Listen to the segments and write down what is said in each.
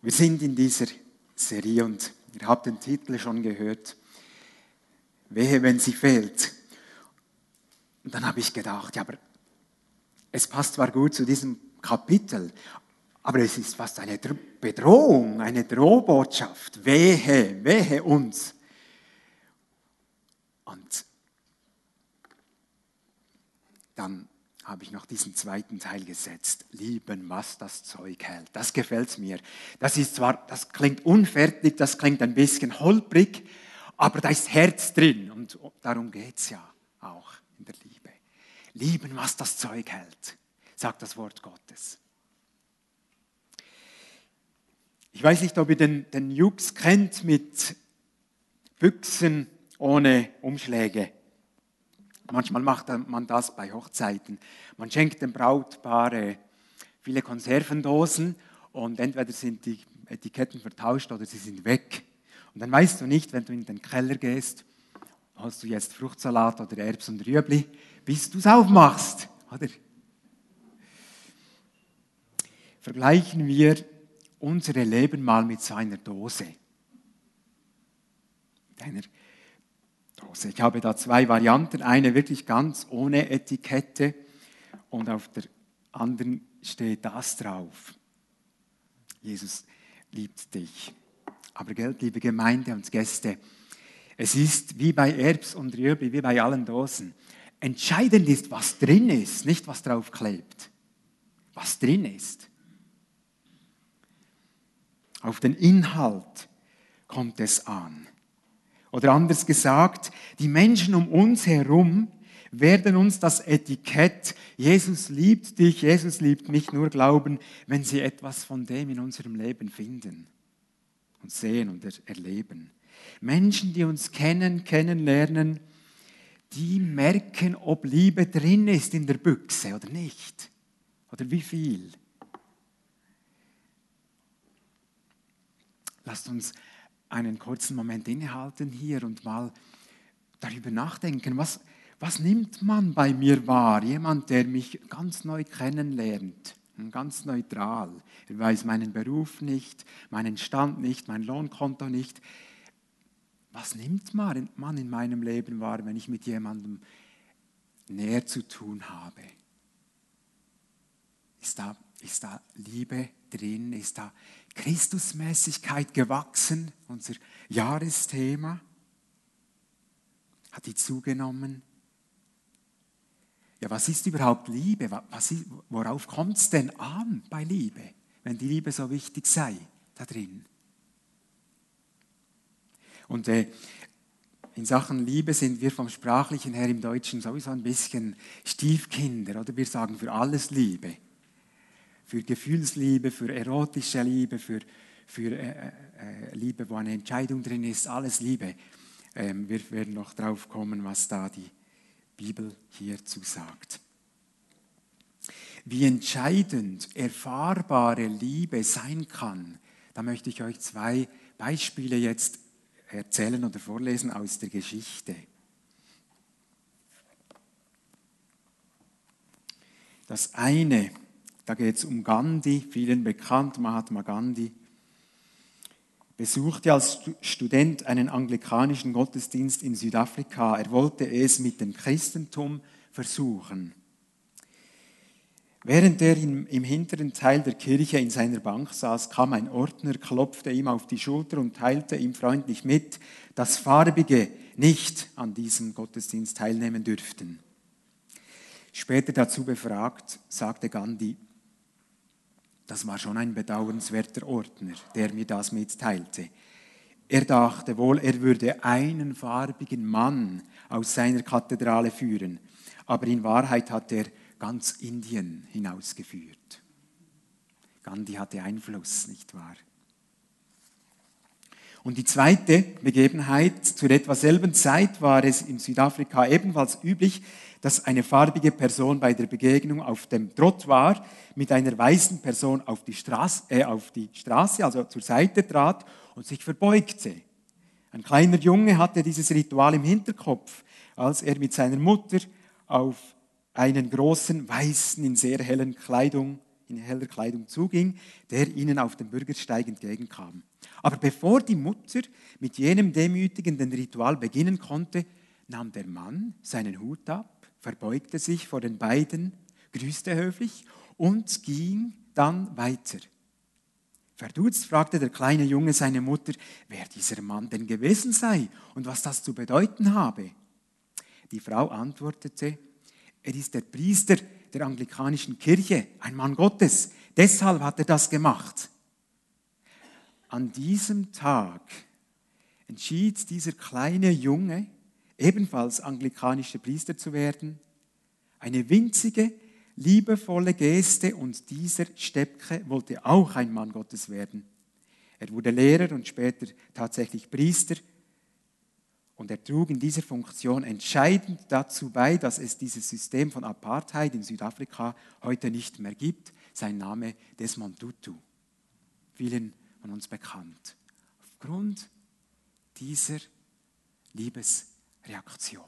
Wir sind in dieser Serie und ihr habt den Titel schon gehört. Wehe, wenn sie fehlt. Und dann habe ich gedacht, ja, aber es passt zwar gut zu diesem Kapitel, aber es ist fast eine Bedrohung, eine Drohbotschaft. Wehe, wehe uns. Und dann habe ich noch diesen zweiten Teil gesetzt. Lieben, was das Zeug hält. Das gefällt mir. Das ist zwar, das klingt unfertig, das klingt ein bisschen holprig, aber da ist Herz drin und darum geht es ja auch in der Liebe. Lieben, was das Zeug hält, sagt das Wort Gottes. Ich weiß nicht, ob ihr den, den Jux kennt mit Büchsen ohne Umschläge. Manchmal macht man das bei Hochzeiten. Man schenkt dem Brautpaar viele Konservendosen und entweder sind die Etiketten vertauscht oder sie sind weg. Und dann weißt du nicht, wenn du in den Keller gehst, hast du jetzt Fruchtsalat oder Erbs und Rüebli, bis du es aufmachst. Oder? Vergleichen wir unsere Leben mal mit so einer Dose. Mit einer Dose. Ich habe da zwei Varianten. Eine wirklich ganz ohne Etikette und auf der anderen steht das drauf. Jesus liebt dich. Aber Geld, liebe Gemeinde und Gäste, es ist wie bei Erbs und Rüebli, wie bei allen Dosen. Entscheidend ist, was drin ist, nicht was drauf klebt. Was drin ist. Auf den Inhalt kommt es an. Oder anders gesagt, die Menschen um uns herum werden uns das Etikett Jesus liebt dich, Jesus liebt mich nur glauben, wenn sie etwas von dem in unserem Leben finden und sehen und erleben. Menschen, die uns kennen, kennenlernen, die merken, ob Liebe drin ist in der Büchse oder nicht. Oder wie viel. Lasst uns einen kurzen Moment innehalten hier und mal darüber nachdenken, was, was nimmt man bei mir wahr? Jemand, der mich ganz neu kennenlernt, ganz neutral. Er weiß meinen Beruf nicht, meinen Stand nicht, mein Lohnkonto nicht. Was nimmt man in meinem Leben wahr, wenn ich mit jemandem näher zu tun habe? Ist da, ist da Liebe drin? Ist da Christusmäßigkeit gewachsen, unser Jahresthema. Hat die zugenommen? Ja, was ist überhaupt Liebe? Was worauf kommt es denn an bei Liebe, wenn die Liebe so wichtig sei da drin? Und äh, in Sachen Liebe sind wir vom Sprachlichen her im Deutschen sowieso ein bisschen Stiefkinder, oder wir sagen für alles Liebe für Gefühlsliebe, für erotische Liebe, für, für äh, äh, Liebe, wo eine Entscheidung drin ist, alles Liebe. Ähm, wir werden noch drauf kommen, was da die Bibel hierzu sagt. Wie entscheidend erfahrbare Liebe sein kann, da möchte ich euch zwei Beispiele jetzt erzählen oder vorlesen aus der Geschichte. Das eine da geht es um Gandhi, vielen bekannt, Mahatma Gandhi. Besuchte als Student einen anglikanischen Gottesdienst in Südafrika. Er wollte es mit dem Christentum versuchen. Während er im, im hinteren Teil der Kirche in seiner Bank saß, kam ein Ordner, klopfte ihm auf die Schulter und teilte ihm freundlich mit, dass Farbige nicht an diesem Gottesdienst teilnehmen dürften. Später dazu befragt, sagte Gandhi, das war schon ein bedauernswerter Ordner, der mir das mitteilte. Er dachte wohl, er würde einen farbigen Mann aus seiner Kathedrale führen, aber in Wahrheit hat er ganz Indien hinausgeführt. Gandhi hatte Einfluss, nicht wahr? Und die zweite Begebenheit, zur etwa selben Zeit war es in Südafrika ebenfalls üblich, dass eine farbige Person bei der Begegnung auf dem Trottoir mit einer weißen Person auf die, Straße, äh, auf die Straße, also zur Seite trat und sich verbeugte. Ein kleiner Junge hatte dieses Ritual im Hinterkopf, als er mit seiner Mutter auf einen großen weißen, in sehr hellen Kleidung in heller Kleidung zuging, der ihnen auf dem Bürgersteig entgegenkam. Aber bevor die Mutter mit jenem demütigenden Ritual beginnen konnte, nahm der Mann seinen Hut ab, verbeugte sich vor den beiden, grüßte höflich und ging dann weiter. Verdutzt fragte der kleine Junge seine Mutter, wer dieser Mann denn gewesen sei und was das zu bedeuten habe. Die Frau antwortete, er ist der Priester der anglikanischen Kirche, ein Mann Gottes. Deshalb hat er das gemacht. An diesem Tag entschied dieser kleine Junge, ebenfalls anglikanischer Priester zu werden. Eine winzige, liebevolle Geste und dieser Steppke wollte auch ein Mann Gottes werden. Er wurde Lehrer und später tatsächlich Priester und er trug in dieser Funktion entscheidend dazu bei, dass es dieses System von Apartheid in Südafrika heute nicht mehr gibt. Sein Name Desmond Tutu, vielen von uns bekannt. Aufgrund dieser Liebesreaktion.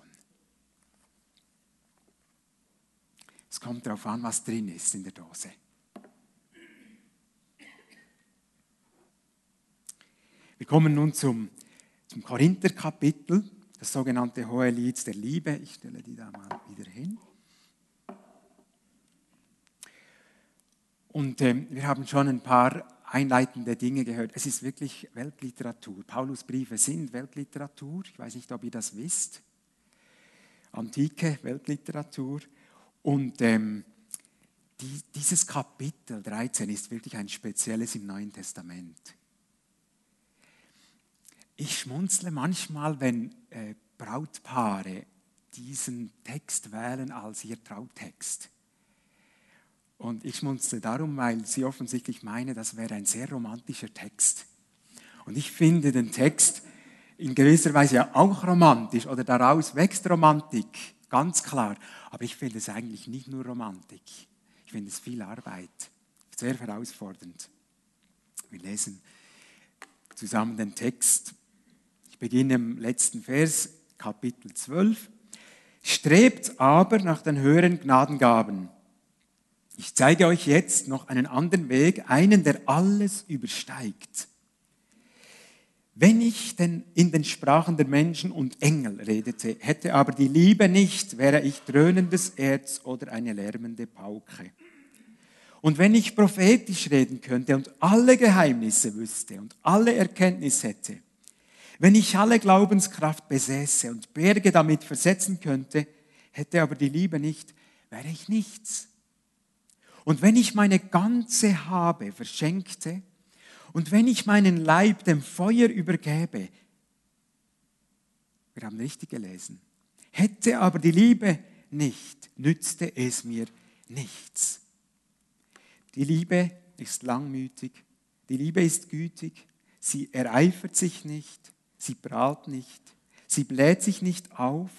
Es kommt darauf an, was drin ist in der Dose. Wir kommen nun zum zum Korinther-Kapitel, das sogenannte Hohe Lied der Liebe. Ich stelle die da mal wieder hin. Und äh, wir haben schon ein paar einleitende Dinge gehört. Es ist wirklich Weltliteratur. Paulus Briefe sind Weltliteratur. Ich weiß nicht, ob ihr das wisst. Antike Weltliteratur. Und ähm, die, dieses Kapitel 13 ist wirklich ein spezielles im Neuen Testament. Ich schmunzle manchmal, wenn äh, Brautpaare diesen Text wählen als ihr Trautext. Und ich schmunzle darum, weil sie offensichtlich meinen, das wäre ein sehr romantischer Text. Und ich finde den Text in gewisser Weise ja auch romantisch oder daraus wächst Romantik, ganz klar. Aber ich finde es eigentlich nicht nur Romantik. Ich finde es viel Arbeit, sehr herausfordernd. Wir lesen zusammen den Text beginne im letzten Vers, Kapitel 12. Strebt aber nach den höheren Gnadengaben. Ich zeige euch jetzt noch einen anderen Weg, einen, der alles übersteigt. Wenn ich denn in den Sprachen der Menschen und Engel redete, hätte aber die Liebe nicht, wäre ich dröhnendes Erz oder eine lärmende Pauke. Und wenn ich prophetisch reden könnte und alle Geheimnisse wüsste und alle Erkenntnis hätte, wenn ich alle Glaubenskraft besäße und Berge damit versetzen könnte, hätte aber die Liebe nicht, wäre ich nichts. Und wenn ich meine ganze Habe verschenkte und wenn ich meinen Leib dem Feuer übergäbe, wir haben richtig gelesen, hätte aber die Liebe nicht, nützte es mir nichts. Die Liebe ist langmütig, die Liebe ist gütig, sie ereifert sich nicht, sie prahlt nicht, sie bläht sich nicht auf,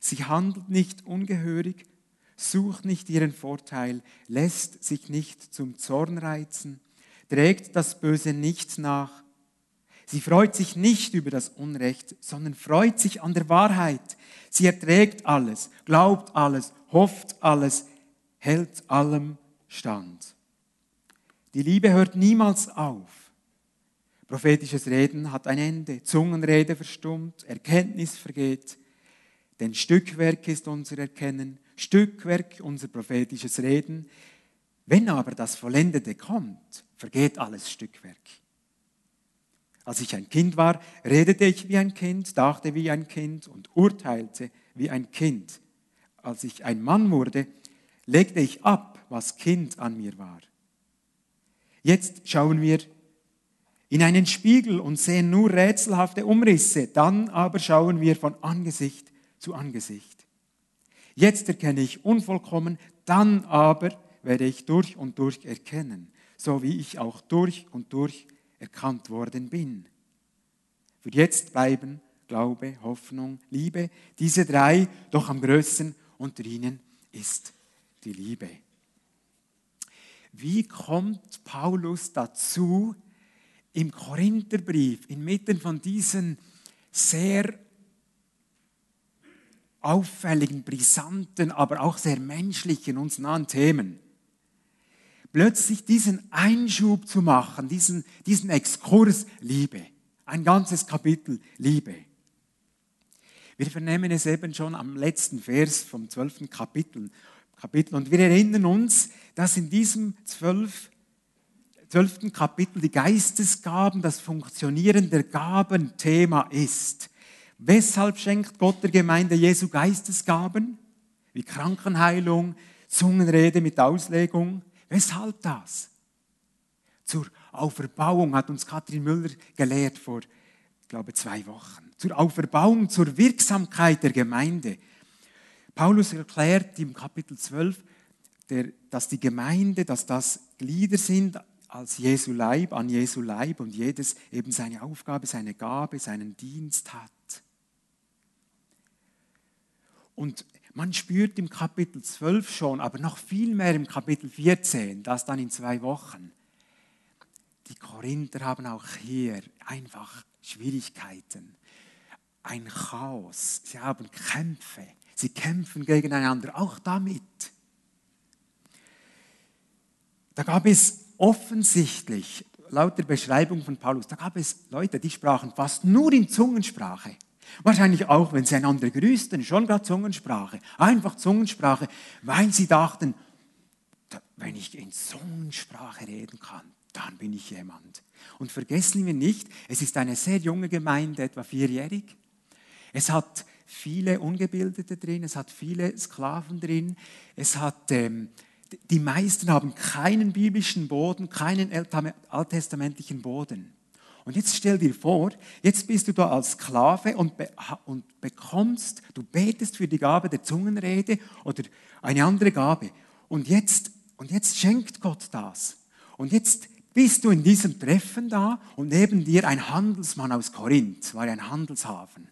sie handelt nicht ungehörig, sucht nicht ihren Vorteil, lässt sich nicht zum Zorn reizen, trägt das Böse nicht nach. Sie freut sich nicht über das Unrecht, sondern freut sich an der Wahrheit. Sie erträgt alles, glaubt alles, hofft alles, hält allem stand. Die Liebe hört niemals auf. Prophetisches Reden hat ein Ende, Zungenrede verstummt, Erkenntnis vergeht. Denn Stückwerk ist unser Erkennen, Stückwerk unser prophetisches Reden. Wenn aber das Vollendete kommt, vergeht alles Stückwerk. Als ich ein Kind war, redete ich wie ein Kind, dachte wie ein Kind und urteilte wie ein Kind. Als ich ein Mann wurde, legte ich ab, was Kind an mir war. Jetzt schauen wir in einen Spiegel und sehen nur rätselhafte Umrisse, dann aber schauen wir von Angesicht zu Angesicht. Jetzt erkenne ich unvollkommen, dann aber werde ich durch und durch erkennen, so wie ich auch durch und durch erkannt worden bin. Für jetzt bleiben Glaube, Hoffnung, Liebe, diese drei, doch am größten unter ihnen ist die Liebe. Wie kommt Paulus dazu, im Korintherbrief, inmitten von diesen sehr auffälligen, brisanten, aber auch sehr menschlichen, uns nahen Themen, plötzlich diesen Einschub zu machen, diesen, diesen Exkurs Liebe. Ein ganzes Kapitel Liebe. Wir vernehmen es eben schon am letzten Vers vom zwölften Kapitel. Kapitel. Und wir erinnern uns, dass in diesem zwölf, zwölften Kapitel die Geistesgaben, das Funktionieren der Gaben Thema ist. Weshalb schenkt Gott der Gemeinde Jesu Geistesgaben? Wie Krankenheilung, Zungenrede mit Auslegung. Weshalb das? Zur Auferbauung hat uns Katrin Müller gelehrt vor, glaube, zwei Wochen. Zur Auferbauung, zur Wirksamkeit der Gemeinde. Paulus erklärt im Kapitel 12, der, dass die Gemeinde, dass das Glieder sind als Jesu Leib, an Jesu Leib und jedes eben seine Aufgabe, seine Gabe, seinen Dienst hat. Und man spürt im Kapitel 12 schon, aber noch viel mehr im Kapitel 14, das dann in zwei Wochen. Die Korinther haben auch hier einfach Schwierigkeiten, ein Chaos, sie haben Kämpfe, sie kämpfen gegeneinander, auch damit. Da gab es offensichtlich, laut der Beschreibung von Paulus, da gab es Leute, die sprachen fast nur in Zungensprache. Wahrscheinlich auch, wenn sie einander grüßten, schon gerade Zungensprache. Einfach Zungensprache, weil sie dachten, wenn ich in Zungensprache reden kann, dann bin ich jemand. Und vergessen wir nicht, es ist eine sehr junge Gemeinde, etwa vierjährig. Es hat viele Ungebildete drin, es hat viele Sklaven drin, es hat, ähm, die meisten haben keinen biblischen Boden, keinen alttestamentlichen Boden. Und jetzt stell dir vor, jetzt bist du da als Sklave und, be und bekommst, du betest für die Gabe der Zungenrede oder eine andere Gabe. Und jetzt, und jetzt schenkt Gott das. Und jetzt bist du in diesem Treffen da und neben dir ein Handelsmann aus Korinth, war ein Handelshafen.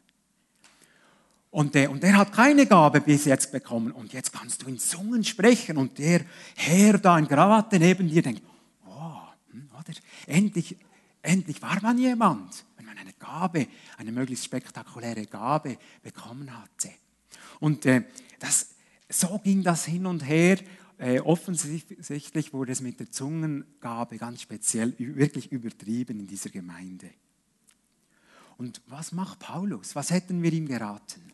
Und der, und der hat keine Gabe bis jetzt bekommen. Und jetzt kannst du in Zungen sprechen. Und der Herr da in Krawatte neben dir denkt, oh, oder? Endlich, endlich war man jemand, wenn man eine Gabe, eine möglichst spektakuläre Gabe bekommen hatte. Und äh, das, so ging das hin und her. Äh, offensichtlich wurde es mit der Zungengabe ganz speziell wirklich übertrieben in dieser Gemeinde. Und was macht Paulus? Was hätten wir ihm geraten?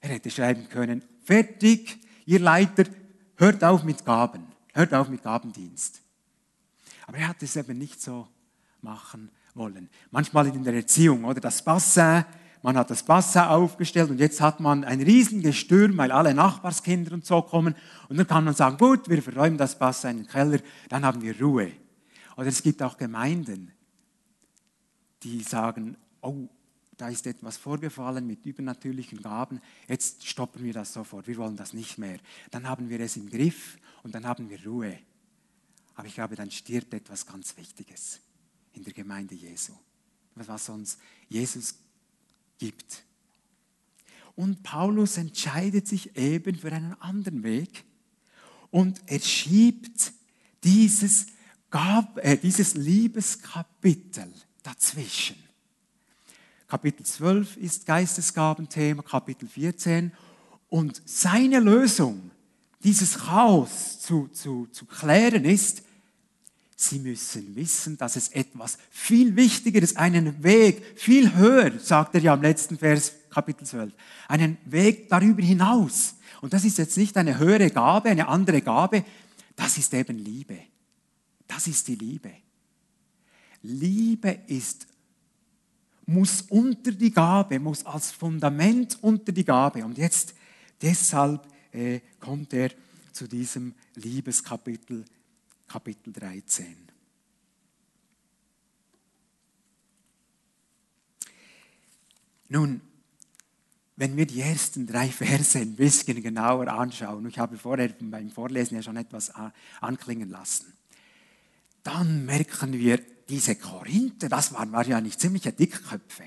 Er hätte schreiben können, fertig, ihr Leiter, hört auf mit Gaben, hört auf mit Gabendienst. Aber er hat es eben nicht so machen wollen. Manchmal in der Erziehung, oder das Bassin, man hat das Bassin aufgestellt und jetzt hat man ein Riesengestürm, weil alle Nachbarskinder und so kommen. Und dann kann man sagen, gut, wir verräumen das Bassin in den Keller, dann haben wir Ruhe. Oder es gibt auch Gemeinden, die sagen, oh, da ist etwas vorgefallen mit übernatürlichen Gaben, jetzt stoppen wir das sofort, wir wollen das nicht mehr. Dann haben wir es im Griff und dann haben wir Ruhe. Aber ich glaube, dann stirbt etwas ganz Wichtiges in der Gemeinde Jesu, was uns Jesus gibt. Und Paulus entscheidet sich eben für einen anderen Weg und er schiebt dieses, Gab, äh, dieses Liebeskapitel dazwischen. Kapitel 12 ist Geistesgabenthema, Kapitel 14. Und seine Lösung, dieses Chaos zu, zu, zu klären, ist, sie müssen wissen, dass es etwas viel Wichtigeres, einen Weg viel höher, sagt er ja im letzten Vers, Kapitel 12, einen Weg darüber hinaus. Und das ist jetzt nicht eine höhere Gabe, eine andere Gabe, das ist eben Liebe. Das ist die Liebe. Liebe ist muss unter die Gabe, muss als Fundament unter die Gabe. Und jetzt deshalb äh, kommt er zu diesem Liebeskapitel, Kapitel 13. Nun, wenn wir die ersten drei Verse ein bisschen genauer anschauen, ich habe vorher beim Vorlesen ja schon etwas anklingen lassen, dann merken wir, diese Korinther, das waren wahrscheinlich ziemliche Dickköpfe.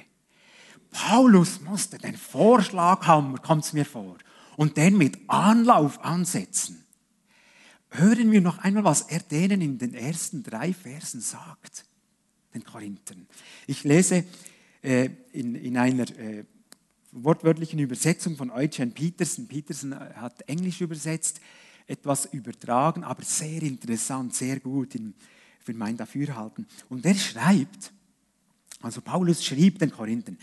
Paulus musste den Vorschlaghammer, kommt es mir vor, und den mit Anlauf ansetzen. Hören wir noch einmal, was er denen in den ersten drei Versen sagt, den Korinthern. Ich lese äh, in, in einer äh, wortwörtlichen Übersetzung von Eugen Peterson. Peterson hat Englisch übersetzt. etwas übertragen, aber sehr interessant, sehr gut in, für mein Dafürhalten. Und er schreibt, also Paulus schrieb den Korinthern,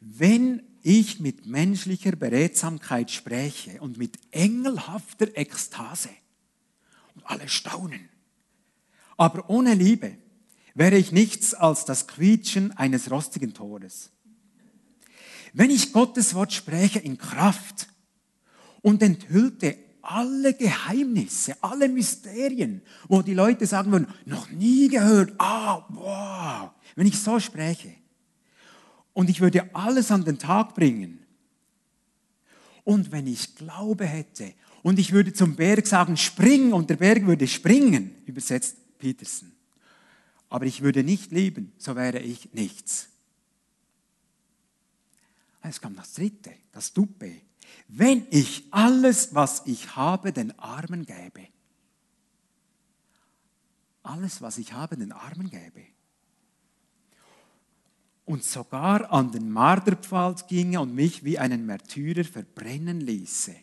wenn ich mit menschlicher Beredsamkeit spreche und mit engelhafter Ekstase. Und alle staunen, aber ohne Liebe wäre ich nichts als das Quietschen eines rostigen Tores. Wenn ich Gottes Wort spreche in Kraft und enthüllte alle Geheimnisse, alle Mysterien, wo die Leute sagen würden, noch nie gehört, ah, wow, wenn ich so spreche und ich würde alles an den Tag bringen und wenn ich Glaube hätte und ich würde zum Berg sagen, spring und der Berg würde springen, übersetzt Peterson, aber ich würde nicht lieben, so wäre ich nichts. Es kam das dritte, das Duppe wenn ich alles, was ich habe, den Armen gäbe. Alles, was ich habe, den Armen gäbe. Und sogar an den Marderpfahl ginge und mich wie einen Märtyrer verbrennen ließe.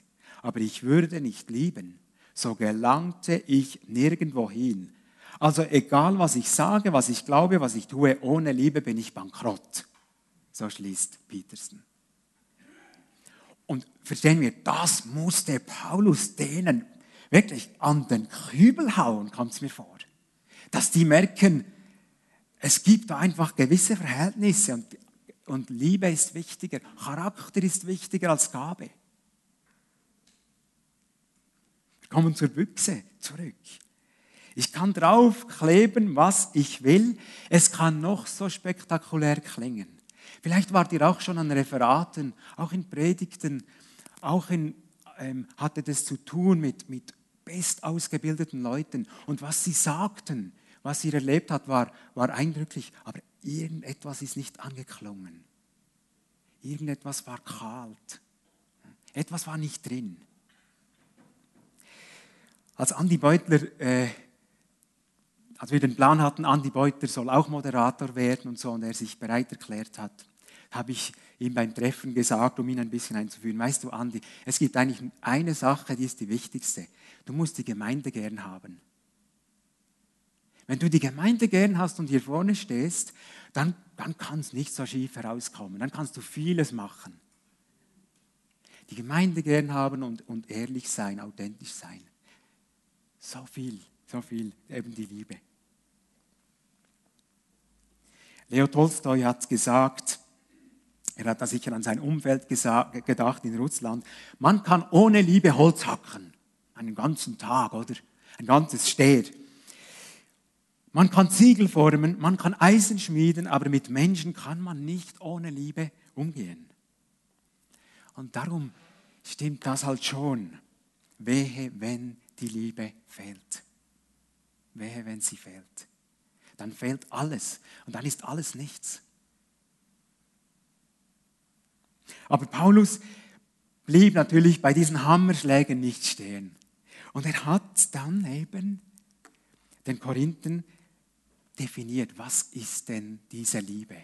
Aber ich würde nicht lieben, so gelangte ich nirgendwo hin. Also egal, was ich sage, was ich glaube, was ich tue, ohne Liebe bin ich bankrott. So schließt Peterson. Und verstehen wir, das musste Paulus denen wirklich an den Kübel hauen, kommt es mir vor. Dass die merken, es gibt einfach gewisse Verhältnisse und, und Liebe ist wichtiger, Charakter ist wichtiger als Gabe. Wir kommen zur Büchse zurück. Ich kann draufkleben, was ich will. Es kann noch so spektakulär klingen. Vielleicht wart ihr auch schon an Referaten, auch in Predigten, auch in, ähm, hatte das zu tun mit, mit bestausgebildeten Leuten. Und was sie sagten, was ihr erlebt habt, war, war eindrücklich, aber irgendetwas ist nicht angeklungen. Irgendetwas war kalt. Etwas war nicht drin. Als Andi Beutler, äh, als wir den Plan hatten, Andi Beutler soll auch Moderator werden und so, und er sich bereit erklärt hat, habe ich ihm beim Treffen gesagt, um ihn ein bisschen einzuführen. Weißt du, Andi, es gibt eigentlich eine Sache, die ist die wichtigste. Du musst die Gemeinde gern haben. Wenn du die Gemeinde gern hast und hier vorne stehst, dann, dann kann es nicht so schief herauskommen. Dann kannst du vieles machen. Die Gemeinde gern haben und, und ehrlich sein, authentisch sein. So viel, so viel, eben die Liebe. Leo Tolstoi hat gesagt, er hat da sicher an sein Umfeld gedacht in Russland. Man kann ohne Liebe Holz hacken. Einen ganzen Tag, oder? Ein ganzes Steher. Man kann Ziegel formen, man kann Eisen schmieden, aber mit Menschen kann man nicht ohne Liebe umgehen. Und darum stimmt das halt schon. Wehe, wenn die Liebe fehlt. Wehe, wenn sie fehlt. Dann fehlt alles und dann ist alles nichts. Aber Paulus blieb natürlich bei diesen Hammerschlägen nicht stehen. Und er hat dann eben den Korinthen definiert, was ist denn diese Liebe?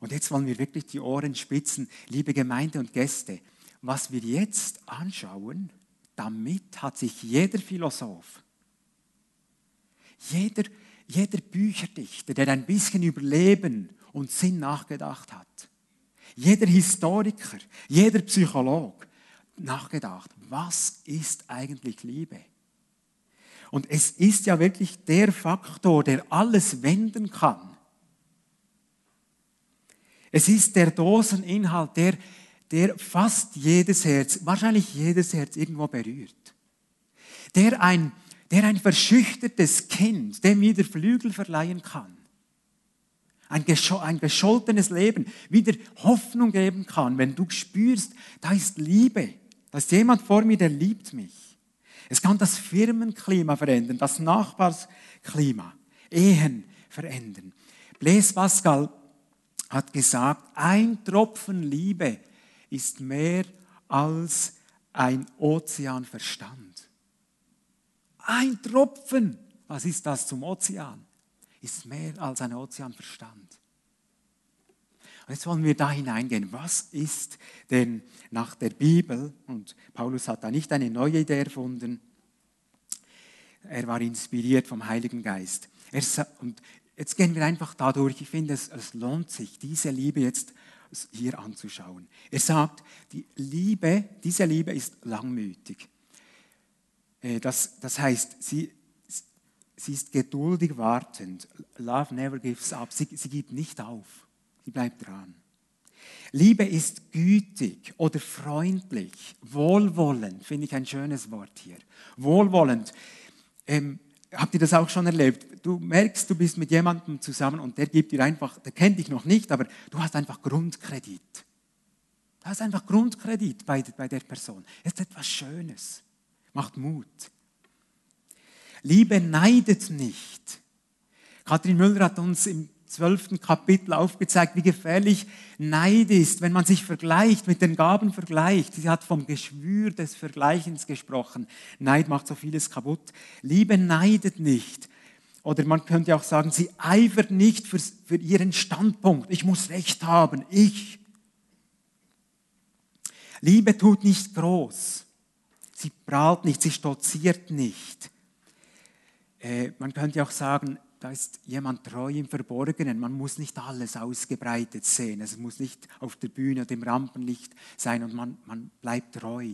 Und jetzt wollen wir wirklich die Ohren spitzen, liebe Gemeinde und Gäste. Was wir jetzt anschauen, damit hat sich jeder Philosoph, jeder, jeder Bücherdichter, der ein bisschen über Leben und Sinn nachgedacht hat, jeder Historiker, jeder Psychologe nachgedacht, was ist eigentlich Liebe? Und es ist ja wirklich der Faktor, der alles wenden kann. Es ist der Doseninhalt, der, der fast jedes Herz, wahrscheinlich jedes Herz irgendwo berührt. Der ein, der ein verschüchtertes Kind, dem wieder Flügel verleihen kann ein, ein gescholtenes Leben wieder Hoffnung geben kann, wenn du spürst, da ist Liebe, da ist jemand vor mir, der liebt mich. Es kann das Firmenklima verändern, das Nachbarsklima, Ehen verändern. Blaise Pascal hat gesagt, ein Tropfen Liebe ist mehr als ein Ozean Verstand. Ein Tropfen, was ist das zum Ozean? ist mehr als ein Ozeanverstand. Und jetzt wollen wir da hineingehen. Was ist denn nach der Bibel, und Paulus hat da nicht eine neue Idee erfunden, er war inspiriert vom Heiligen Geist. Er, und jetzt gehen wir einfach dadurch. Ich finde, es, es lohnt sich, diese Liebe jetzt hier anzuschauen. Er sagt, die Liebe, diese Liebe ist langmütig. Äh, das, das heißt, sie, sie ist geduldig wartend. Love never gives up. Sie, sie gibt nicht auf. Sie bleibt dran. Liebe ist gütig oder freundlich, wohlwollend, finde ich ein schönes Wort hier. Wohlwollend. Ähm, habt ihr das auch schon erlebt? Du merkst, du bist mit jemandem zusammen und der gibt dir einfach, der kennt dich noch nicht, aber du hast einfach Grundkredit. Du hast einfach Grundkredit bei, bei der Person. Ist etwas Schönes. Macht Mut. Liebe neidet nicht. Kathrin Müller hat uns im zwölften Kapitel aufgezeigt, wie gefährlich Neid ist, wenn man sich vergleicht, mit den Gaben vergleicht. Sie hat vom Geschwür des Vergleichens gesprochen. Neid macht so vieles kaputt. Liebe neidet nicht. Oder man könnte auch sagen, sie eifert nicht für, für ihren Standpunkt. Ich muss Recht haben. Ich. Liebe tut nicht groß. Sie prahlt nicht, sie stolziert nicht. Äh, man könnte auch sagen, da ist jemand treu im Verborgenen. Man muss nicht alles ausgebreitet sehen. Es muss nicht auf der Bühne oder im Rampenlicht sein und man, man bleibt treu.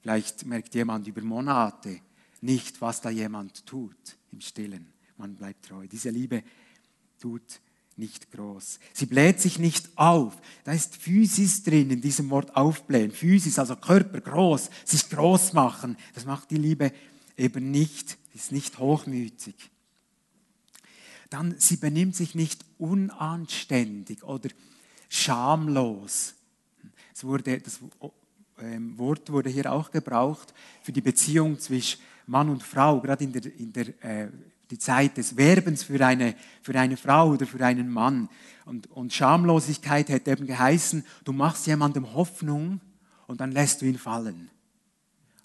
Vielleicht merkt jemand über Monate nicht, was da jemand tut im Stillen. Man bleibt treu. Diese Liebe tut nicht groß. Sie bläht sich nicht auf. Da ist Physis drin in diesem Wort aufblähen. Physis, also Körper groß, sich groß machen. Das macht die Liebe eben nicht ist nicht hochmütig. Dann, sie benimmt sich nicht unanständig oder schamlos. Das, wurde, das ähm, Wort wurde hier auch gebraucht für die Beziehung zwischen Mann und Frau, gerade in der, in der äh, die Zeit des Werbens für eine, für eine Frau oder für einen Mann. Und, und Schamlosigkeit hätte eben geheißen, du machst jemandem Hoffnung und dann lässt du ihn fallen.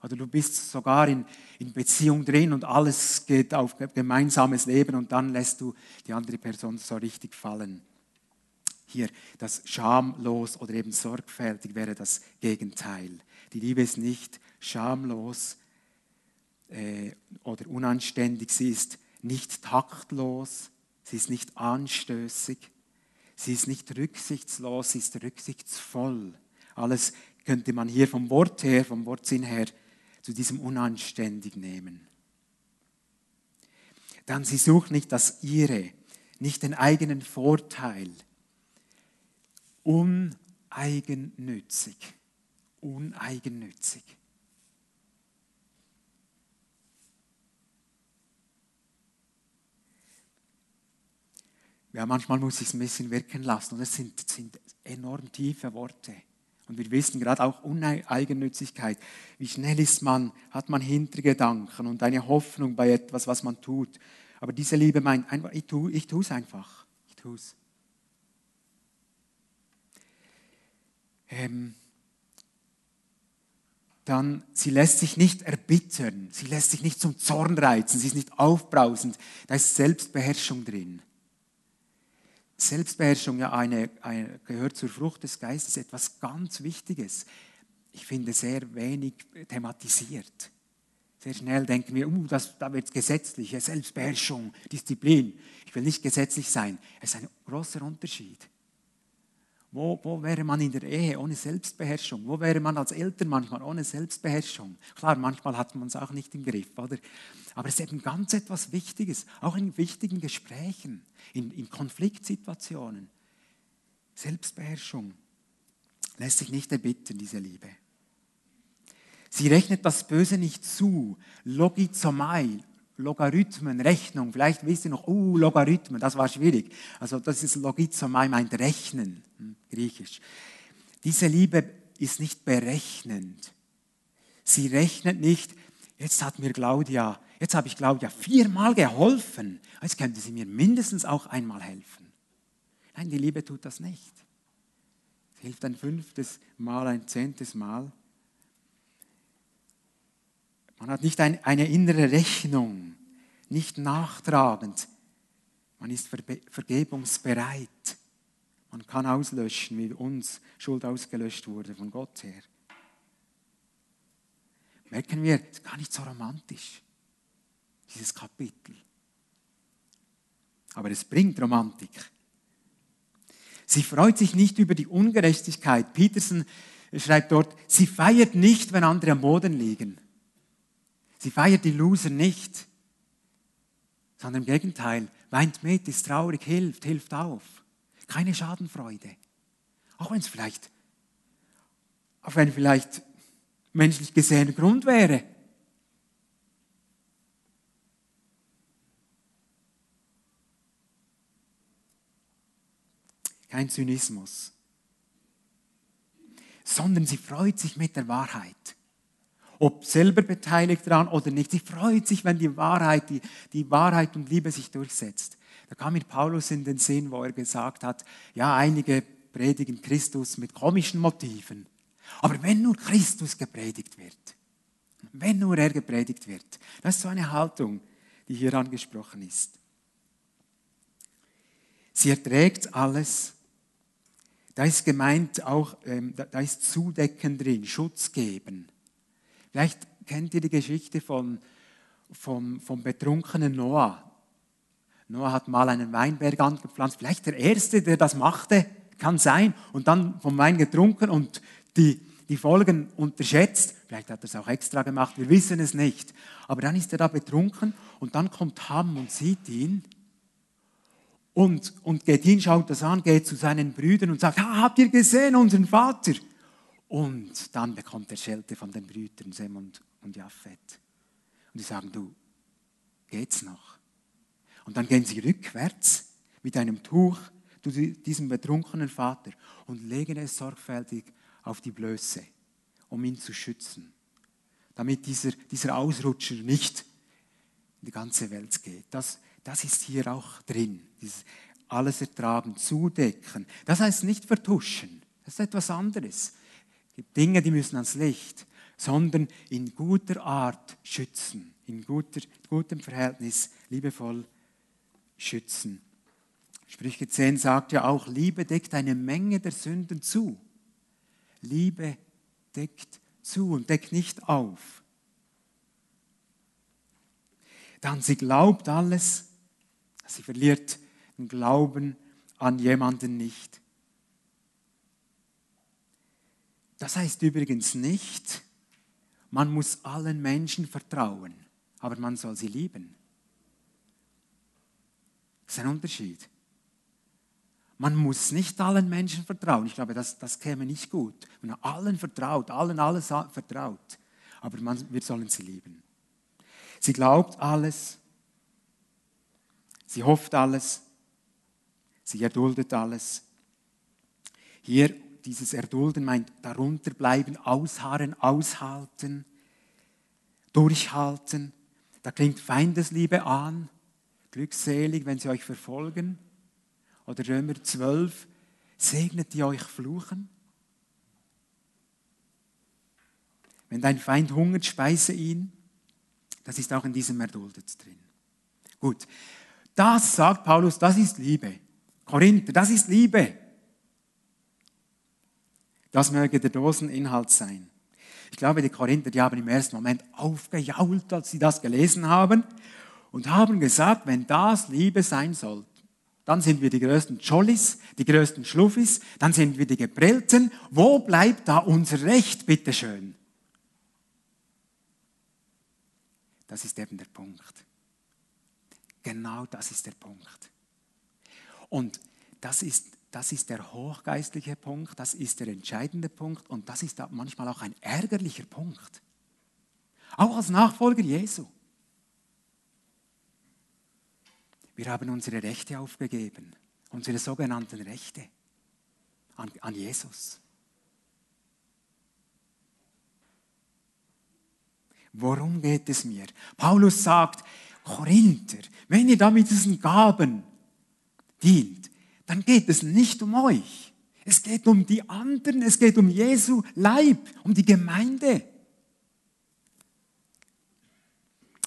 Oder du bist sogar in, in Beziehung drin und alles geht auf gemeinsames Leben und dann lässt du die andere Person so richtig fallen. Hier, das schamlos oder eben sorgfältig wäre das Gegenteil. Die Liebe ist nicht schamlos äh, oder unanständig, sie ist nicht taktlos, sie ist nicht anstößig, sie ist nicht rücksichtslos, sie ist rücksichtsvoll. Alles könnte man hier vom Wort her, vom Wortsinn her zu diesem unanständig nehmen. Dann sie sucht nicht das ihre, nicht den eigenen Vorteil. Uneigennützig. Uneigennützig. Ja, manchmal muss ich es ein bisschen wirken lassen und es sind, sind enorm tiefe Worte. Und wir wissen gerade auch Uneigennützigkeit. Wie schnell ist man, hat man Hintergedanken und eine Hoffnung bei etwas, was man tut. Aber diese Liebe meint einfach, ich tue ich es einfach. Ich tue es. Ähm, dann, sie lässt sich nicht erbittern, sie lässt sich nicht zum Zorn reizen, sie ist nicht aufbrausend, da ist Selbstbeherrschung drin. Selbstbeherrschung ja eine, eine, gehört zur Frucht des Geistes, etwas ganz Wichtiges. Ich finde sehr wenig thematisiert. Sehr schnell denken wir, uh, das, da wird es gesetzlich, Selbstbeherrschung, Disziplin. Ich will nicht gesetzlich sein. Es ist ein großer Unterschied. Wo, wo wäre man in der Ehe ohne Selbstbeherrschung? Wo wäre man als Eltern manchmal ohne Selbstbeherrschung? Klar, manchmal hat man es auch nicht im Griff, oder? Aber es ist eben ganz etwas Wichtiges, auch in wichtigen Gesprächen, in, in Konfliktsituationen. Selbstbeherrschung lässt sich nicht erbitten, diese Liebe. Sie rechnet das Böse nicht zu. Logizomai, Logarithmen, Rechnung. Vielleicht wisst ihr noch, oh, Logarithmen, das war schwierig. Also das ist Logizomai, meint Rechnen, hm, griechisch. Diese Liebe ist nicht berechnend. Sie rechnet nicht, jetzt hat mir Claudia, jetzt habe ich Claudia viermal geholfen, jetzt könnte sie mir mindestens auch einmal helfen. Nein, die Liebe tut das nicht. Sie hilft ein fünftes Mal, ein zehntes Mal. Man hat nicht ein, eine innere Rechnung, nicht nachtragend. Man ist vergebungsbereit. Man kann auslöschen, wie uns Schuld ausgelöscht wurde von Gott her. Merken wir, es ist gar nicht so romantisch, dieses Kapitel. Aber es bringt Romantik. Sie freut sich nicht über die Ungerechtigkeit. Peterson schreibt dort, sie feiert nicht, wenn andere am Boden liegen. Sie feiert die Loser nicht, sondern im Gegenteil, weint mit, ist traurig, hilft, hilft auf. Keine Schadenfreude. Auch wenn es vielleicht, auf einen vielleicht menschlich gesehen Grund wäre. Kein Zynismus, sondern sie freut sich mit der Wahrheit. Ob selber beteiligt daran oder nicht, sie freut sich, wenn die Wahrheit, die, die Wahrheit und Liebe sich durchsetzt. Da kam mir Paulus in den Sinn, wo er gesagt hat, ja, einige predigen Christus mit komischen Motiven. Aber wenn nur Christus gepredigt wird, wenn nur er gepredigt wird, das ist so eine Haltung, die hier angesprochen ist. Sie erträgt alles. Da ist gemeint auch, ähm, da ist Zudecken drin, Schutz geben. Vielleicht kennt ihr die Geschichte von, vom, vom betrunkenen Noah. Noah hat mal einen Weinberg angepflanzt, vielleicht der Erste, der das machte, kann sein, und dann vom Wein getrunken und die, die Folgen unterschätzt. Vielleicht hat er es auch extra gemacht, wir wissen es nicht. Aber dann ist er da betrunken und dann kommt Ham und sieht ihn und, und geht hin, schaut das an, geht zu seinen Brüdern und sagt, habt ihr gesehen unseren Vater? Und dann bekommt er Schelte von den Brüdern Sem und, und Japhet. Und die sagen, du, geht's noch? Und dann gehen sie rückwärts mit einem Tuch zu diesem betrunkenen Vater und legen es sorgfältig auf die Blöße, um ihn zu schützen, damit dieser, dieser Ausrutscher nicht in die ganze Welt geht. Das, das ist hier auch drin, dieses alles ertragen, zudecken. Das heißt nicht vertuschen, das ist etwas anderes. Gibt Dinge, die müssen ans Licht, sondern in guter Art schützen, in guter, gutem Verhältnis, liebevoll schützen. Sprüche 10 sagt ja auch, Liebe deckt eine Menge der Sünden zu. Liebe deckt zu und deckt nicht auf. Dann sie glaubt alles, sie verliert den Glauben an jemanden nicht. Das heißt übrigens nicht, man muss allen Menschen vertrauen, aber man soll sie lieben. Das ist ein Unterschied. Man muss nicht allen Menschen vertrauen. Ich glaube, das, das käme nicht gut. Wenn man allen vertraut, allen alles vertraut. Aber man, wir sollen sie lieben. Sie glaubt alles. Sie hofft alles. Sie erduldet alles. Hier dieses Erdulden meint darunter bleiben, ausharren, aushalten, durchhalten. Da klingt Feindesliebe an. Glückselig, wenn sie euch verfolgen. Oder Römer 12, segnet die euch fluchen. Wenn dein Feind hungert, speise ihn. Das ist auch in diesem Erduldet drin. Gut, das sagt Paulus, das ist Liebe. Korinther, das ist Liebe. Das möge der Doseninhalt sein. Ich glaube, die Korinther, die haben im ersten Moment aufgejault, als sie das gelesen haben und haben gesagt, wenn das Liebe sein soll, dann sind wir die größten Jollis, die größten Schluffis, dann sind wir die Geprellten. Wo bleibt da unser Recht, bitteschön? Das ist eben der Punkt. Genau das ist der Punkt. Und das ist, das ist der hochgeistliche Punkt, das ist der entscheidende Punkt und das ist manchmal auch ein ärgerlicher Punkt. Auch als Nachfolger Jesu. Wir haben unsere Rechte aufgegeben, unsere sogenannten Rechte an, an Jesus. Worum geht es mir? Paulus sagt, Korinther, wenn ihr da mit diesen Gaben dient, dann geht es nicht um euch. Es geht um die anderen, es geht um Jesu Leib, um die Gemeinde.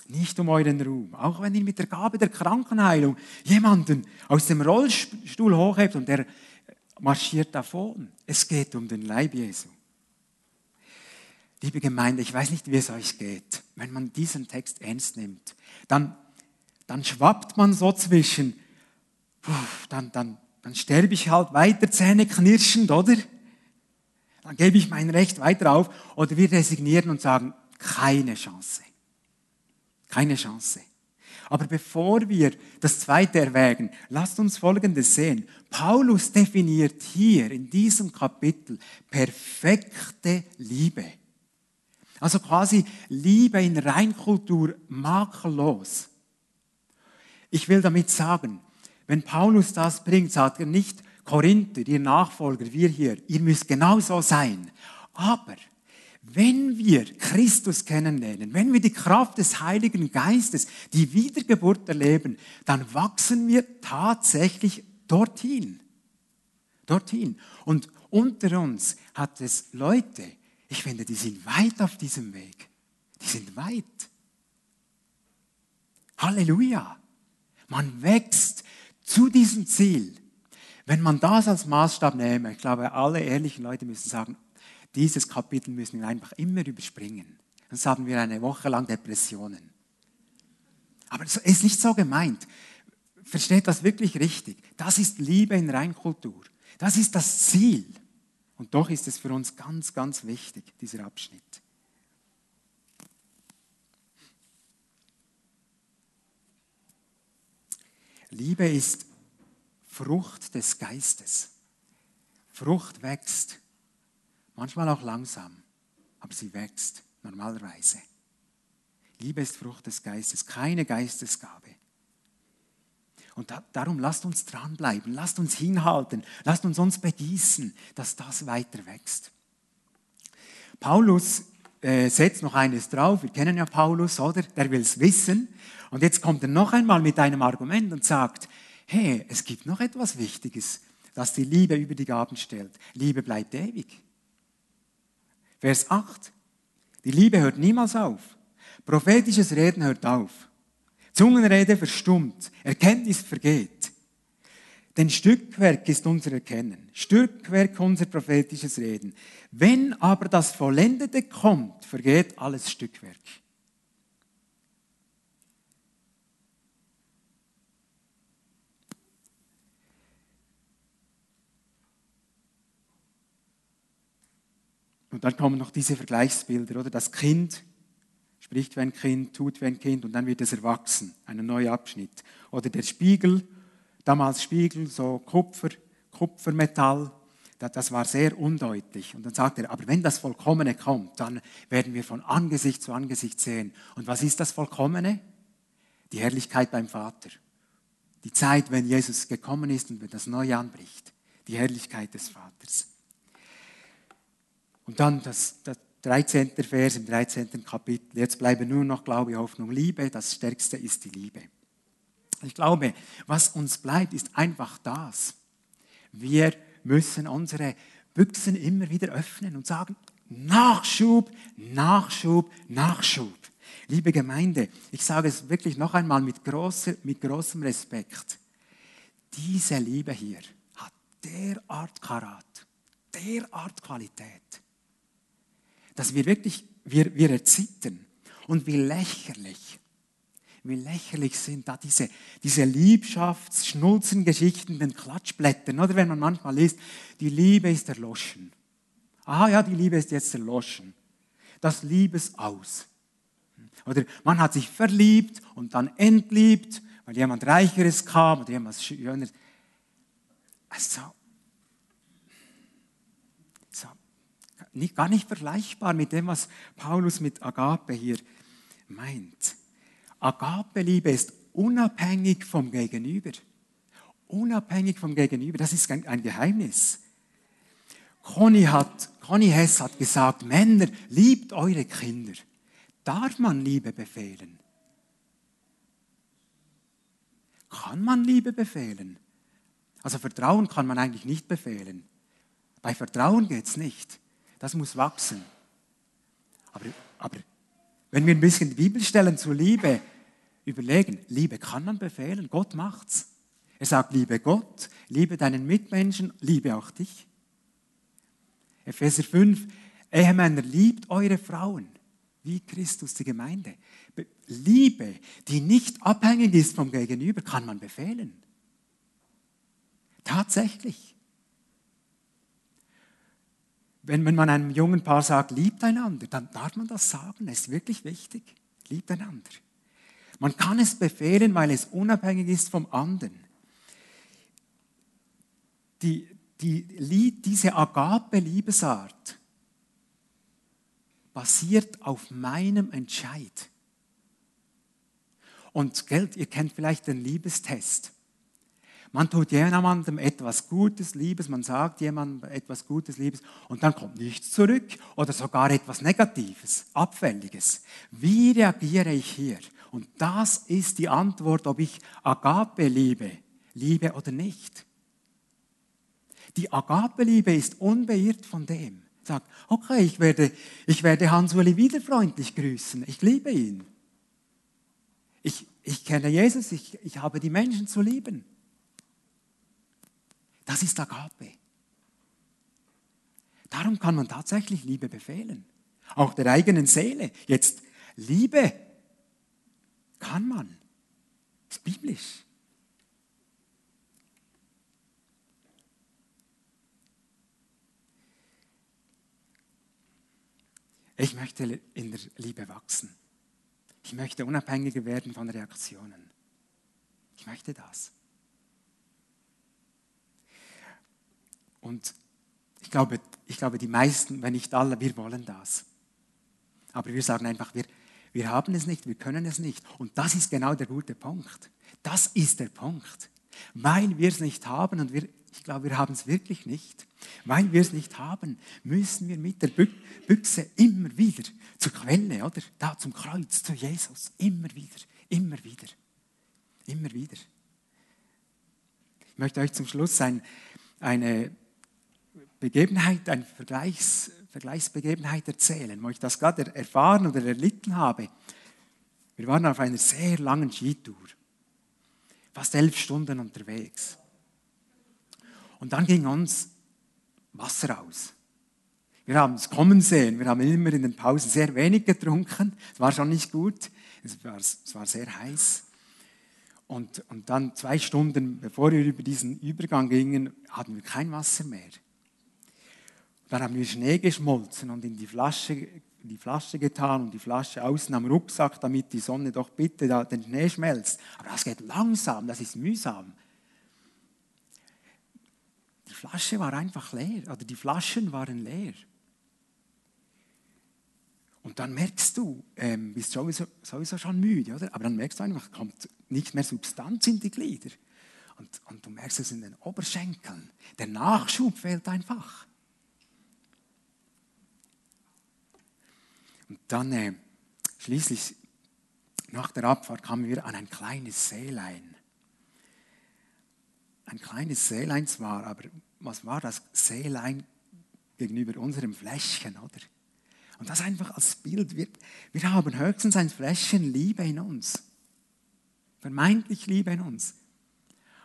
nicht um euren Ruhm. Auch wenn ihr mit der Gabe der Krankenheilung jemanden aus dem Rollstuhl hochhebt und der marschiert davon. Es geht um den Leib Jesu. Liebe Gemeinde, ich weiß nicht, wie es euch geht. Wenn man diesen Text ernst nimmt, dann, dann schwappt man so zwischen, dann, dann, dann sterbe ich halt weiter zähneknirschend, oder? Dann gebe ich mein Recht weiter auf. Oder wir resignieren und sagen, keine Chance. Keine Chance. Aber bevor wir das zweite erwägen, lasst uns Folgendes sehen. Paulus definiert hier in diesem Kapitel perfekte Liebe. Also quasi Liebe in Reinkultur makellos. Ich will damit sagen, wenn Paulus das bringt, sagt er nicht, Korinther, ihr Nachfolger, wir hier, ihr müsst genauso sein. Aber wenn wir Christus kennenlernen, wenn wir die Kraft des Heiligen Geistes, die Wiedergeburt erleben, dann wachsen wir tatsächlich dorthin. Dorthin. Und unter uns hat es Leute, ich finde, die sind weit auf diesem Weg. Die sind weit. Halleluja. Man wächst zu diesem Ziel. Wenn man das als Maßstab nehme, ich glaube, alle ehrlichen Leute müssen sagen, dieses Kapitel müssen wir einfach immer überspringen. Sonst haben wir eine Woche lang Depressionen. Aber es ist nicht so gemeint. Versteht das wirklich richtig? Das ist Liebe in Reinkultur. Das ist das Ziel. Und doch ist es für uns ganz, ganz wichtig, dieser Abschnitt. Liebe ist Frucht des Geistes. Frucht wächst. Manchmal auch langsam, aber sie wächst normalerweise. Liebe ist Frucht des Geistes, keine Geistesgabe. Und da, darum lasst uns dranbleiben, lasst uns hinhalten, lasst uns uns begießen, dass das weiter wächst. Paulus äh, setzt noch eines drauf, wir kennen ja Paulus, oder? Der will es wissen. Und jetzt kommt er noch einmal mit einem Argument und sagt, hey, es gibt noch etwas Wichtiges, das die Liebe über die Gaben stellt. Liebe bleibt ewig. Vers 8. Die Liebe hört niemals auf. Prophetisches Reden hört auf. Zungenrede verstummt. Erkenntnis vergeht. Denn Stückwerk ist unser Erkennen. Stückwerk unser prophetisches Reden. Wenn aber das Vollendete kommt, vergeht alles Stückwerk. Und dann kommen noch diese Vergleichsbilder, oder? Das Kind spricht wie ein Kind, tut wie ein Kind und dann wird es erwachsen, ein neuer Abschnitt. Oder der Spiegel, damals Spiegel, so Kupfer, Kupfermetall, das war sehr undeutlich. Und dann sagt er, aber wenn das Vollkommene kommt, dann werden wir von Angesicht zu Angesicht sehen. Und was ist das Vollkommene? Die Herrlichkeit beim Vater. Die Zeit, wenn Jesus gekommen ist und wenn das Neue anbricht. Die Herrlichkeit des Vaters. Und dann das, das 13. Vers im 13. Kapitel. Jetzt bleiben nur noch Glaube, Hoffnung, Liebe. Das Stärkste ist die Liebe. Ich glaube, was uns bleibt, ist einfach das. Wir müssen unsere Büchsen immer wieder öffnen und sagen, Nachschub, Nachschub, Nachschub. Liebe Gemeinde, ich sage es wirklich noch einmal mit, großer, mit großem Respekt. Diese Liebe hier hat derart Karat, derart Qualität dass wir wirklich, wir, wir erzittern. Und wie lächerlich, wie lächerlich sind da diese, diese Liebschafts-Schnulzengeschichten, den Klatschblättern, oder wenn man manchmal liest, die Liebe ist erloschen. Aha, ja, die Liebe ist jetzt erloschen. Das Liebes aus. Oder man hat sich verliebt und dann entliebt, weil jemand Reicheres kam oder jemand Schöneres. Also, nicht, gar nicht vergleichbar mit dem, was Paulus mit Agape hier meint. Agape-Liebe ist unabhängig vom Gegenüber. Unabhängig vom Gegenüber. Das ist ein, Geheimnis. Conny, hat, Conny Hess hat gesagt, Männer, liebt eure Kinder. Darf man Liebe befehlen? Kann man Liebe befehlen? Also Vertrauen kann man eigentlich nicht befehlen. Bei Vertrauen geht es nicht. Das muss wachsen. Aber, aber Wenn wir ein bisschen die Bibelstellen zur Liebe überlegen, Liebe kann man befehlen, Gott macht's. Er sagt, liebe Gott, liebe deinen Mitmenschen, liebe auch dich. Epheser 5, Ehemänner, liebt eure Frauen, wie Christus die Gemeinde. Liebe, die nicht abhängig ist vom Gegenüber, kann man befehlen. Tatsächlich. Wenn, wenn man einem jungen Paar sagt, liebt einander, dann darf man das sagen. Es ist wirklich wichtig. Liebt einander. Man kann es befehlen, weil es unabhängig ist vom anderen. Die, die, diese Agape-Liebesart basiert auf meinem Entscheid. Und Geld, ihr kennt vielleicht den Liebestest. Man tut jemandem etwas Gutes, Liebes, man sagt jemandem etwas Gutes, Liebes und dann kommt nichts zurück oder sogar etwas Negatives, Abfälliges. Wie reagiere ich hier? Und das ist die Antwort, ob ich Agape liebe, liebe oder nicht. Die Agape-Liebe ist unbeirrt von dem. Sagt, okay, ich werde, ich werde Hans-Uli wieder freundlich grüßen. Ich liebe ihn. Ich, ich kenne Jesus, ich, ich habe die Menschen zu lieben. Das ist Agape. Darum kann man tatsächlich Liebe befehlen. Auch der eigenen Seele. Jetzt Liebe kann man. Das ist biblisch. Ich möchte in der Liebe wachsen. Ich möchte unabhängiger werden von Reaktionen. Ich möchte das. Und ich glaube, ich glaube, die meisten, wenn nicht alle, wir wollen das. Aber wir sagen einfach, wir, wir haben es nicht, wir können es nicht. Und das ist genau der gute Punkt. Das ist der Punkt. Weil wir es nicht haben und wir, ich glaube, wir haben es wirklich nicht. Weil wir es nicht haben, müssen wir mit der Büchse immer wieder zur Quelle, oder? Da zum Kreuz, zu Jesus. Immer wieder, immer wieder, immer wieder. Ich möchte euch zum Schluss ein, eine Begebenheit, eine Vergleichs, Vergleichsbegebenheit erzählen, wo ich das gerade erfahren oder erlitten habe. Wir waren auf einer sehr langen Skitour, fast elf Stunden unterwegs. Und dann ging uns Wasser aus. Wir haben es kommen sehen. Wir haben immer in den Pausen sehr wenig getrunken. Es war schon nicht gut. Es war, es war sehr heiß. Und, und dann zwei Stunden, bevor wir über diesen Übergang gingen, hatten wir kein Wasser mehr. Dann haben wir Schnee geschmolzen und in die Flasche, in die Flasche getan und die Flasche außen am Rucksack, damit die Sonne doch bitte den Schnee schmelzt. Aber das geht langsam, das ist mühsam. Die Flasche war einfach leer, oder die Flaschen waren leer. Und dann merkst du, ähm, bist sowieso, sowieso schon müde, oder? Aber dann merkst du einfach, kommt nicht mehr Substanz in die Glieder. Und, und du merkst es in den Oberschenkeln. Der Nachschub fehlt einfach. Und dann äh, schließlich nach der Abfahrt kamen wir an ein kleines Seelein. Ein kleines Seelein zwar, aber was war das Seelein gegenüber unserem Fläschchen, oder? Und das einfach als Bild. Wir, wir haben höchstens ein Fläschchen Liebe in uns. Vermeintlich Liebe in uns.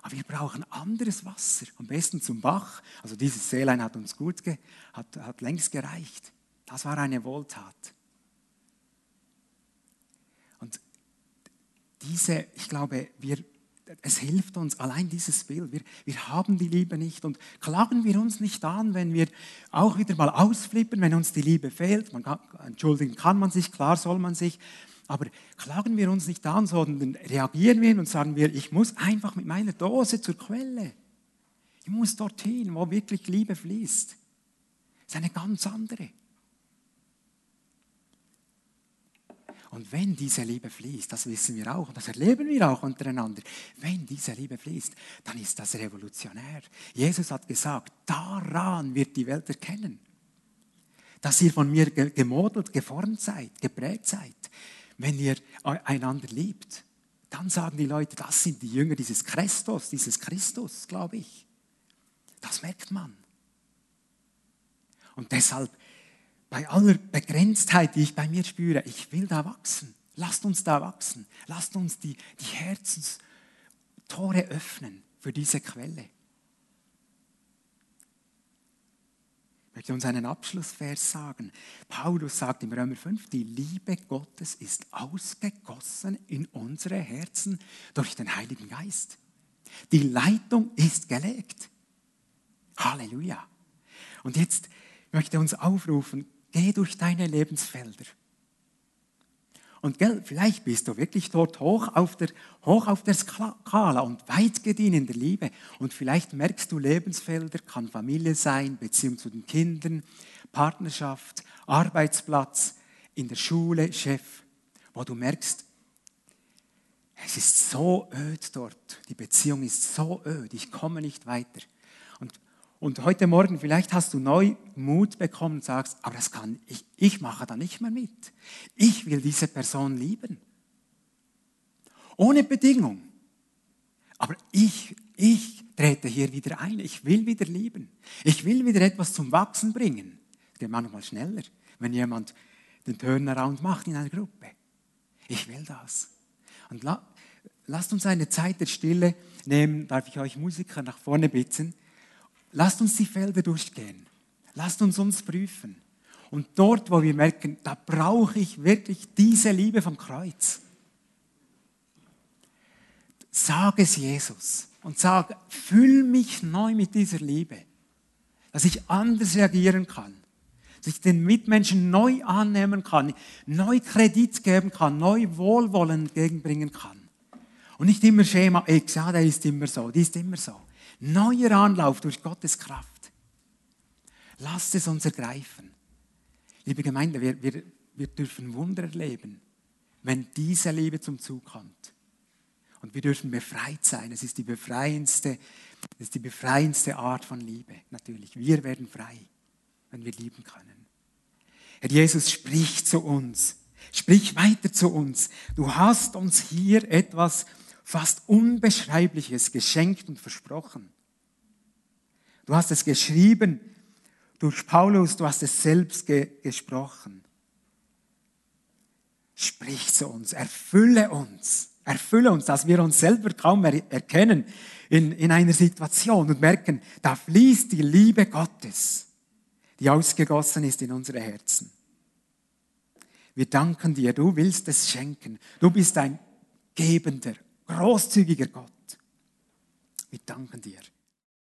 Aber wir brauchen anderes Wasser. Am besten zum Bach. Also dieses Seelein hat uns gut, ge, hat, hat längst gereicht. Das war eine Wohltat. Diese, ich glaube, wir, es hilft uns allein dieses Bild. Wir, wir haben die Liebe nicht und klagen wir uns nicht an, wenn wir auch wieder mal ausflippen, wenn uns die Liebe fehlt. Man kann, entschuldigen kann man sich, klar soll man sich, aber klagen wir uns nicht an, sondern reagieren wir und sagen wir, ich muss einfach mit meiner Dose zur Quelle. Ich muss dorthin, wo wirklich Liebe fließt. Das ist eine ganz andere. Und wenn diese Liebe fließt, das wissen wir auch und das erleben wir auch untereinander, wenn diese Liebe fließt, dann ist das revolutionär. Jesus hat gesagt, daran wird die Welt erkennen, dass ihr von mir gemodelt, geformt seid, geprägt seid, wenn ihr einander liebt. Dann sagen die Leute, das sind die Jünger dieses Christus, dieses Christus, glaube ich. Das merkt man. Und deshalb bei aller Begrenztheit, die ich bei mir spüre, ich will da wachsen. Lasst uns da wachsen. Lasst uns die, die Herzenstore öffnen für diese Quelle. Ich möchte uns einen Abschlussvers sagen. Paulus sagt im Römer 5, die Liebe Gottes ist ausgegossen in unsere Herzen durch den Heiligen Geist. Die Leitung ist gelegt. Halleluja. Und jetzt möchte uns aufrufen, geh durch deine Lebensfelder. Und gell, vielleicht bist du wirklich dort hoch auf der, hoch auf der Skala und weit gediehen in der Liebe. Und vielleicht merkst du, Lebensfelder kann Familie sein, Beziehung zu den Kindern, Partnerschaft, Arbeitsplatz, in der Schule, Chef, wo du merkst, es ist so öd dort, die Beziehung ist so öd, ich komme nicht weiter. Und heute Morgen, vielleicht hast du neu Mut bekommen und sagst, aber das kann ich, ich mache da nicht mehr mit. Ich will diese Person lieben. Ohne Bedingung. Aber ich, ich trete hier wieder ein. Ich will wieder lieben. Ich will wieder etwas zum Wachsen bringen. Es geht manchmal schneller, wenn jemand den Turnaround macht in einer Gruppe. Ich will das. Und la, lasst uns eine Zeit der Stille nehmen. Darf ich euch Musiker nach vorne bitten? Lasst uns die Felder durchgehen. Lasst uns uns prüfen. Und dort, wo wir merken, da brauche ich wirklich diese Liebe vom Kreuz. Sag es Jesus und sag, füll mich neu mit dieser Liebe, dass ich anders reagieren kann, dass ich den Mitmenschen neu annehmen kann, neu Kredit geben kann, neu Wohlwollen entgegenbringen kann. Und nicht immer Schema X, ja, der ist immer so, die ist immer so. Neuer Anlauf durch Gottes Kraft. Lasst es uns ergreifen. Liebe Gemeinde, wir, wir, wir dürfen Wunder erleben, wenn diese Liebe zum Zug kommt. Und wir dürfen befreit sein. Es ist die befreiendste, es ist die befreiendste Art von Liebe. Natürlich, wir werden frei, wenn wir lieben können. Herr Jesus, sprich zu uns. Sprich weiter zu uns. Du hast uns hier etwas fast Unbeschreibliches geschenkt und versprochen. Du hast es geschrieben durch Paulus, du hast es selbst ge gesprochen. Sprich zu uns, erfülle uns, erfülle uns, dass wir uns selber kaum er erkennen in, in einer Situation und merken, da fließt die Liebe Gottes, die ausgegossen ist in unsere Herzen. Wir danken dir, du willst es schenken. Du bist ein gebender, großzügiger Gott. Wir danken dir.